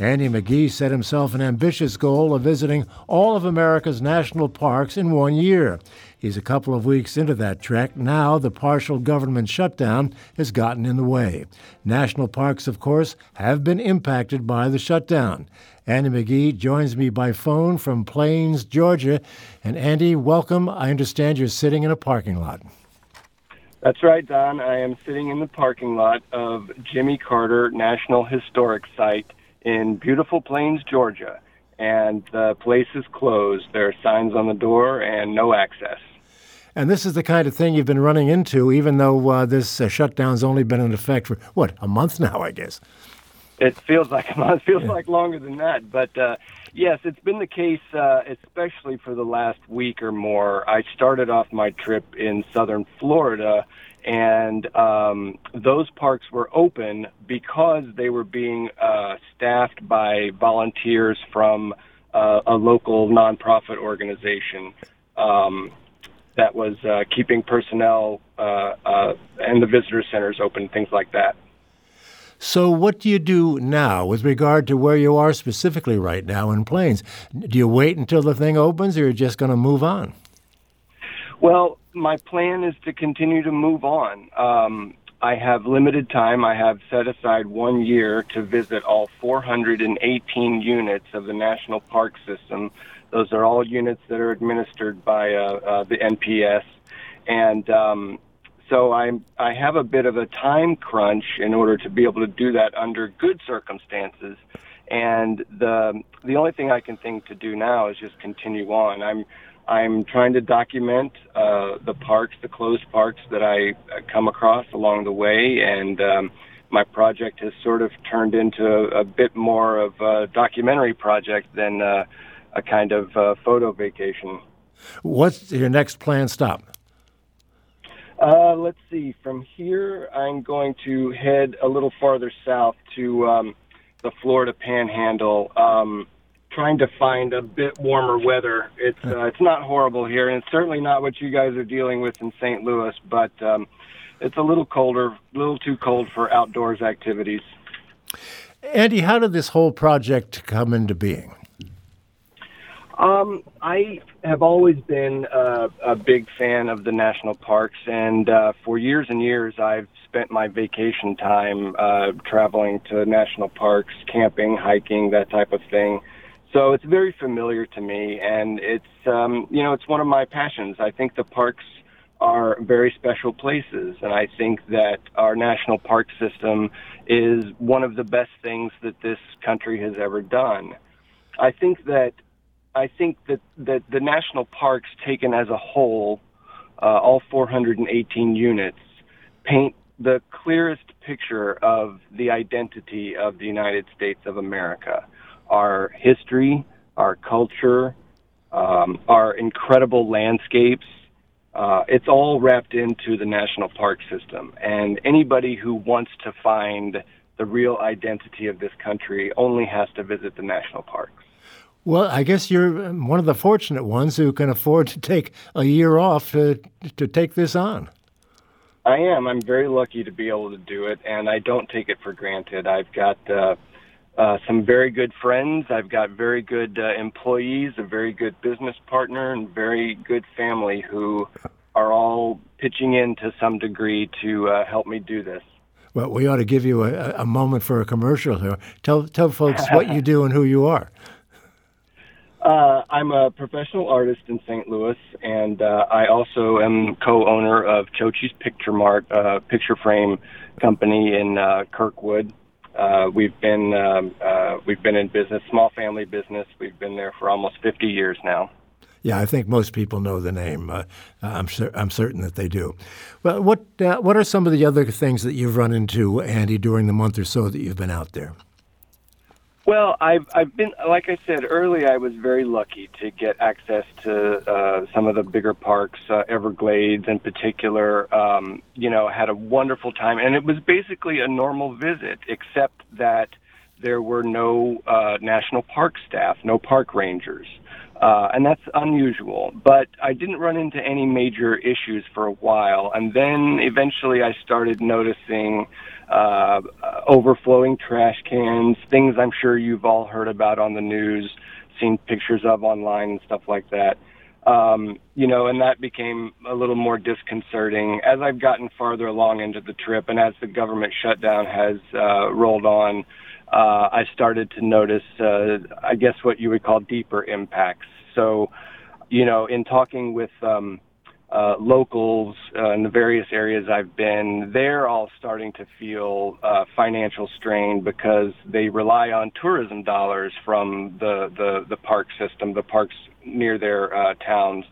Andy McGee set himself an ambitious goal of visiting all of America's national parks in one year. He's a couple of weeks into that trek. Now, the partial government shutdown has gotten in the way. National parks, of course, have been impacted by the shutdown. Andy McGee joins me by phone from Plains, Georgia. And Andy, welcome. I understand you're sitting in a parking lot. That's right, Don. I am sitting in the parking lot of Jimmy Carter National Historic Site in beautiful Plains, Georgia, and the place is closed. There are signs on the door and no access. And this is the kind of thing you've been running into, even though uh, this uh, shutdown's only been in effect for, what, a month now, I guess? It feels like a month, feels yeah. like longer than that. But uh, yes, it's been the case, uh, especially for the last week or more. I started off my trip in southern Florida and um, those parks were open because they were being uh, staffed by volunteers from uh, a local nonprofit organization um, that was uh, keeping personnel uh, uh, and the visitor centers open, things like that. So, what do you do now with regard to where you are specifically right now in Plains? Do you wait until the thing opens, or are you just going to move on? Well, my plan is to continue to move on. Um, I have limited time. I have set aside one year to visit all 418 units of the National Park System. Those are all units that are administered by uh, uh, the NPS, and um, so I'm I have a bit of a time crunch in order to be able to do that under good circumstances. And the the only thing I can think to do now is just continue on. I'm I'm trying to document uh, the parks, the closed parks that I come across along the way, and um, my project has sort of turned into a, a bit more of a documentary project than uh, a kind of uh, photo vacation. What's your next planned stop? Uh, let's see. From here, I'm going to head a little farther south to um, the Florida Panhandle. Um, trying to find a bit warmer weather. It's uh, it's not horrible here, and it's certainly not what you guys are dealing with in St. Louis. But um, it's a little colder, a little too cold for outdoors activities. Andy, how did this whole project come into being? Um, I have always been uh, a big fan of the national parks, and uh, for years and years, I've spent my vacation time uh, traveling to national parks, camping, hiking, that type of thing. So it's very familiar to me, and it's um, you know it's one of my passions. I think the parks are very special places, and I think that our national park system is one of the best things that this country has ever done. I think that I think that that the national parks taken as a whole, uh, all 418 units, paint the clearest picture of the identity of the United States of America our history, our culture, um, our incredible landscapes. Uh, it's all wrapped into the national park system. And anybody who wants to find the real identity of this country only has to visit the national parks. Well, I guess you're one of the fortunate ones who can afford to take a year off to, to take this on. I am. I'm very lucky to be able to do it, and I don't take it for granted. I've got uh, uh, some very good friends. I've got very good uh, employees, a very good business partner, and very good family who are all pitching in to some degree to uh, help me do this. Well, we ought to give you a, a moment for a commercial here. Tell tell folks what you do and who you are. Uh, I'm a professional artist in St. Louis, and uh, I also am co-owner of Chochi's Picture Mart, uh, picture frame company in uh, Kirkwood. Uh, we've been um, uh, we've been in business, small family business. We've been there for almost 50 years now. Yeah, I think most people know the name. Uh, I'm cer- I'm certain that they do. Well, what uh, what are some of the other things that you've run into, Andy, during the month or so that you've been out there? Well, I've I've been like I said early. I was very lucky to get access to uh, some of the bigger parks, uh, Everglades in particular. Um, you know, had a wonderful time, and it was basically a normal visit, except that there were no uh, national park staff, no park rangers. Uh, and that's unusual. But I didn't run into any major issues for a while, and then eventually I started noticing uh, overflowing trash cans, things I'm sure you've all heard about on the news, seen pictures of online and stuff like that. Um, you know, and that became a little more disconcerting as I've gotten farther along into the trip, and as the government shutdown has uh, rolled on uh, I started to notice, uh, I guess, what you would call deeper impacts. So, you know, in talking with um, uh, locals uh, in the various areas I've been, they're all starting to feel uh, financial strain because they rely on tourism dollars from the, the, the park system, the parks near their uh, towns.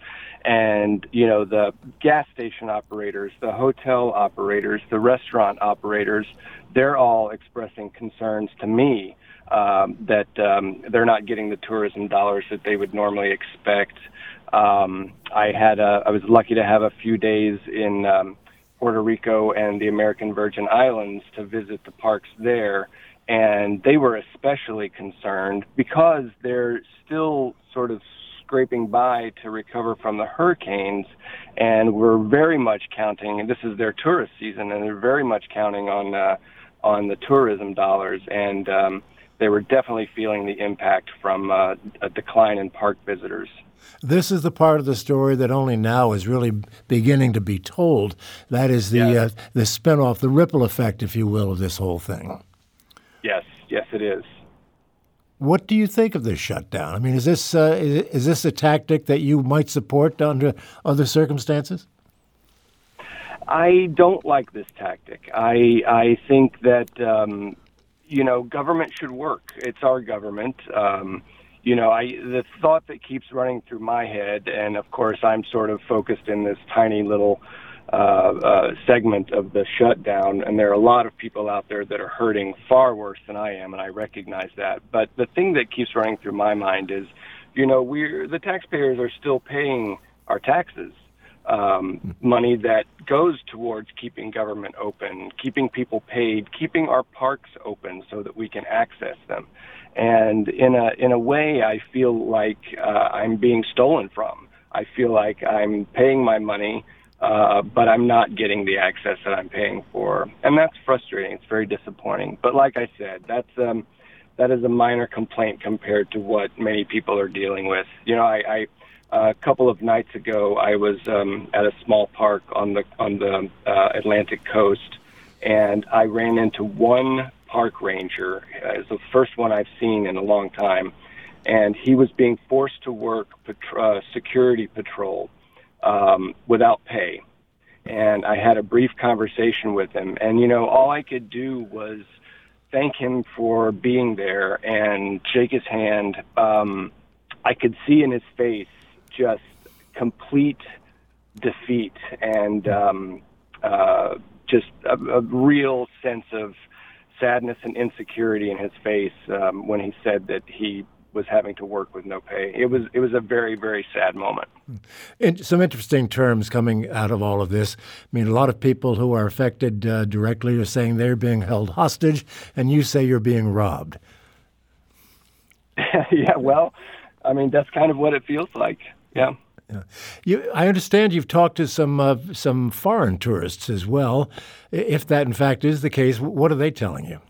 And, you know, the gas station operators, the hotel operators, the restaurant operators, they're all expressing concerns to me um, that um, they're not getting the tourism dollars that they would normally expect. Um, I had a, I was lucky to have a few days in um, Puerto Rico and the American Virgin Islands to visit the parks there, and they were especially concerned because they're still sort of scraping by to recover from the hurricanes, and we're very much counting. And this is their tourist season, and they're very much counting on uh, on the tourism dollars, and um, they were definitely feeling the impact from uh, a decline in park visitors. This is the part of the story that only now is really beginning to be told. That is the yeah. uh, the spinoff, the ripple effect, if you will, of this whole thing. Yes, yes, it is. What do you think of this shutdown? I mean, is this uh, is, is this a tactic that you might support under other circumstances? I don't like this tactic. I I think that um, you know government should work. It's our government. Um, you know, I the thought that keeps running through my head, and of course I'm sort of focused in this tiny little uh, uh, segment of the shutdown, and there are a lot of people out there that are hurting far worse than I am, and I recognize that. But the thing that keeps running through my mind is, you know, we're the taxpayers are still paying our taxes um, money that goes towards keeping government open, keeping people paid, keeping our parks open so that we can access them. And in a in a way, I feel like uh, I'm being stolen from. I feel like I'm paying my money, uh, but I'm not getting the access that I'm paying for, and that's frustrating. It's very disappointing. But like I said, that's um, that is a minor complaint compared to what many people are dealing with. You know, I, I a couple of nights ago, I was um, at a small park on the on the uh, Atlantic coast, and I ran into one park ranger. It's the first one I've seen in a long time, and he was being forced to work pat- uh, security patrol um, without pay. And I had a brief conversation with him, and you know, all I could do was thank him for being there and shake his hand. Um, I could see in his face just complete defeat and um, uh, just a, a, real sense of sadness and insecurity in his face um, when he said that he was having to work with no pay. It was it was a very very sad moment. And some interesting terms coming out of all of this. I mean, a lot of people who are affected uh, directly are saying they're being held hostage, and you say you're being robbed. yeah, well, I mean that's kind of what it feels like. Yeah. Yeah. You, I understand you've talked to some uh, some foreign tourists as well. If that in fact is the case, what are they telling you?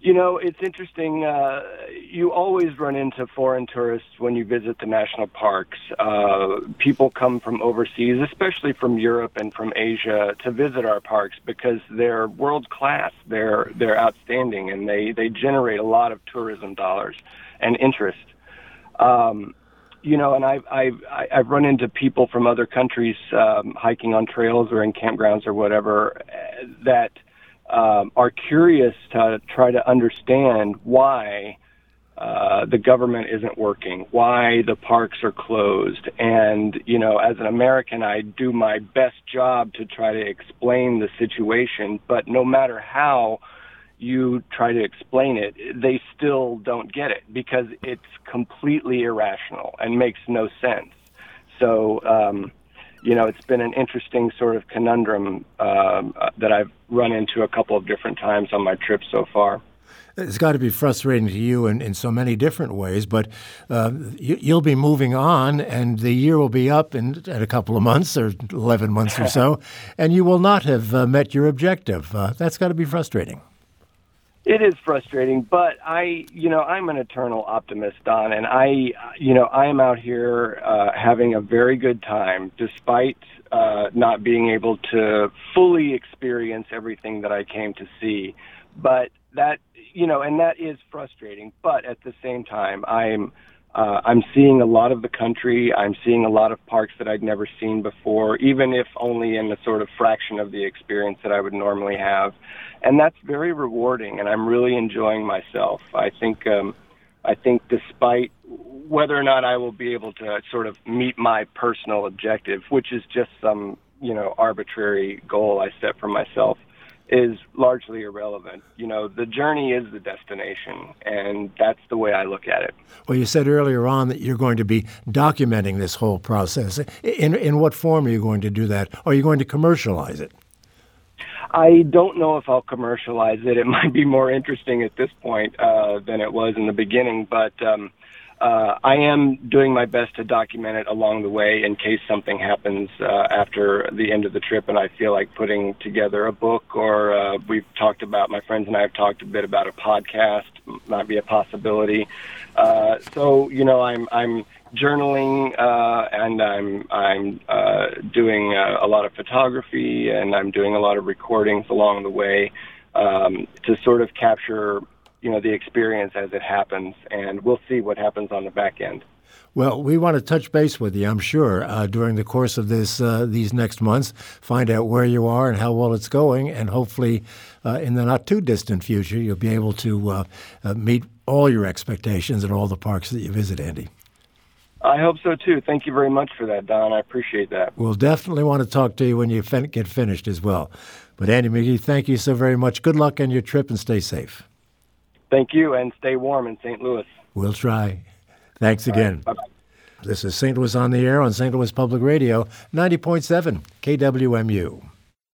You know, it's interesting. Uh, you always run into foreign tourists when you visit the national parks. Uh, people come from overseas, especially from Europe and from Asia, to visit our parks because they're world class. They're they're outstanding, and they they generate a lot of tourism dollars and interest. Um, you know, and I've I've I've run into people from other countries um, hiking on trails or in campgrounds or whatever that um, are curious to try to understand why uh, the government isn't working, why the parks are closed, and you know, as an American, I do my best job to try to explain the situation. But no matter how you try to explain it, they still don't get it because it's completely irrational and makes no sense. So, um, you know, it's been an interesting sort of conundrum um, uh, that I've run into a couple of different times on my trip so far. It's got to be frustrating to you in, in so many different ways, but uh, you, will be moving on, and the year will be up in, in, a couple of months or 11 months or so, and you will not have uh, met your objective. Uh, that's got to be frustrating. It is frustrating, but I, you know, I'm an eternal optimist, Don, and I, you know, I am out here uh, having a very good time despite uh, not being able to fully experience everything that I came to see. But that, you know, and that is frustrating. But at the same time, I'm uh, I'm seeing a lot of the country. I'm seeing a lot of parks that I'd never seen before, even if only in a sort of fraction of the experience that I would normally have. And that's very rewarding, and I'm really enjoying myself. I think, um, I think despite whether or not I will be able to sort of meet my personal objective, which is just some, you know, arbitrary goal I set for myself, is largely irrelevant. You know, the journey is the destination, and that's the way I look at it. Well, you said earlier on that you're going to be documenting this whole process. In in what form are you going to do that? Are you going to commercialize it? I don't know if I'll commercialize it. It might be more interesting at this point uh, than it was in the beginning, but. Um, uh, I am doing my best to document it along the way in case something happens uh, after the end of the trip and I feel like putting together a book or uh, we've talked about, my friends and I have talked a bit about a podcast, might be a possibility. Uh, so, you know, I'm, I'm journaling uh, and I'm, I'm uh, doing uh, a lot of photography and I'm doing a lot of recordings along the way um, to sort of capture you know the experience as it happens, and we'll see what happens on the back end. Well, we want to touch base with you, I'm sure, uh, during the course of this uh, these next months. Find out where you are and how well it's going, and hopefully, uh, in the not too distant future, you'll be able to uh, uh, meet all your expectations at all the parks that you visit, Andy. I hope so too. Thank you very much for that, Don. I appreciate that. We'll definitely want to talk to you when you fin- get finished as well. But Andy McGee, thank you so very much. Good luck on your trip and stay safe. Thank you, and stay warm in St. Louis. We'll try. Thanks again. Right, this is St. Louis on the Air on St. Louis Public Radio, 90.7 KWMU.